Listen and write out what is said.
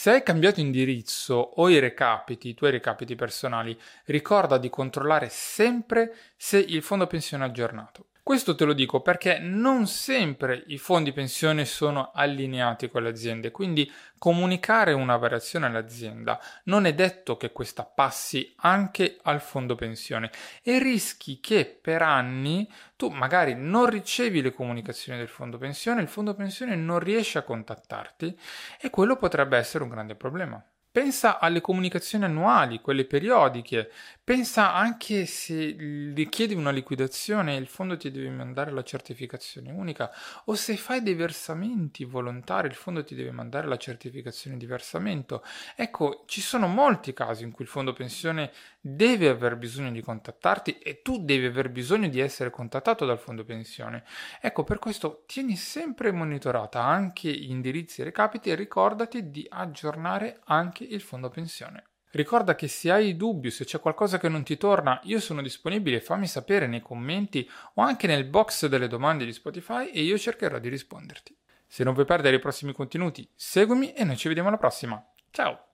Se hai cambiato indirizzo o i recapiti, i tuoi recapiti personali, ricorda di controllare sempre se il fondo pensione è aggiornato. Questo te lo dico perché non sempre i fondi pensione sono allineati con le aziende, quindi comunicare una variazione all'azienda non è detto che questa passi anche al fondo pensione e rischi che per anni tu magari non ricevi le comunicazioni del fondo pensione, il fondo pensione non riesce a contattarti e quello potrebbe essere un grande problema. Pensa alle comunicazioni annuali, quelle periodiche. Pensa anche se richiedi una liquidazione e il fondo ti deve mandare la certificazione unica o se fai dei versamenti volontari il fondo ti deve mandare la certificazione di versamento. Ecco, ci sono molti casi in cui il fondo pensione deve aver bisogno di contattarti e tu devi aver bisogno di essere contattato dal fondo pensione. Ecco, per questo tieni sempre monitorata anche gli indirizzi e recapiti e ricordati di aggiornare anche il fondo pensione. Ricorda che se hai dubbi, se c'è qualcosa che non ti torna, io sono disponibile, fammi sapere nei commenti o anche nel box delle domande di Spotify e io cercherò di risponderti. Se non vuoi perdere i prossimi contenuti, seguimi e noi ci vediamo alla prossima. Ciao!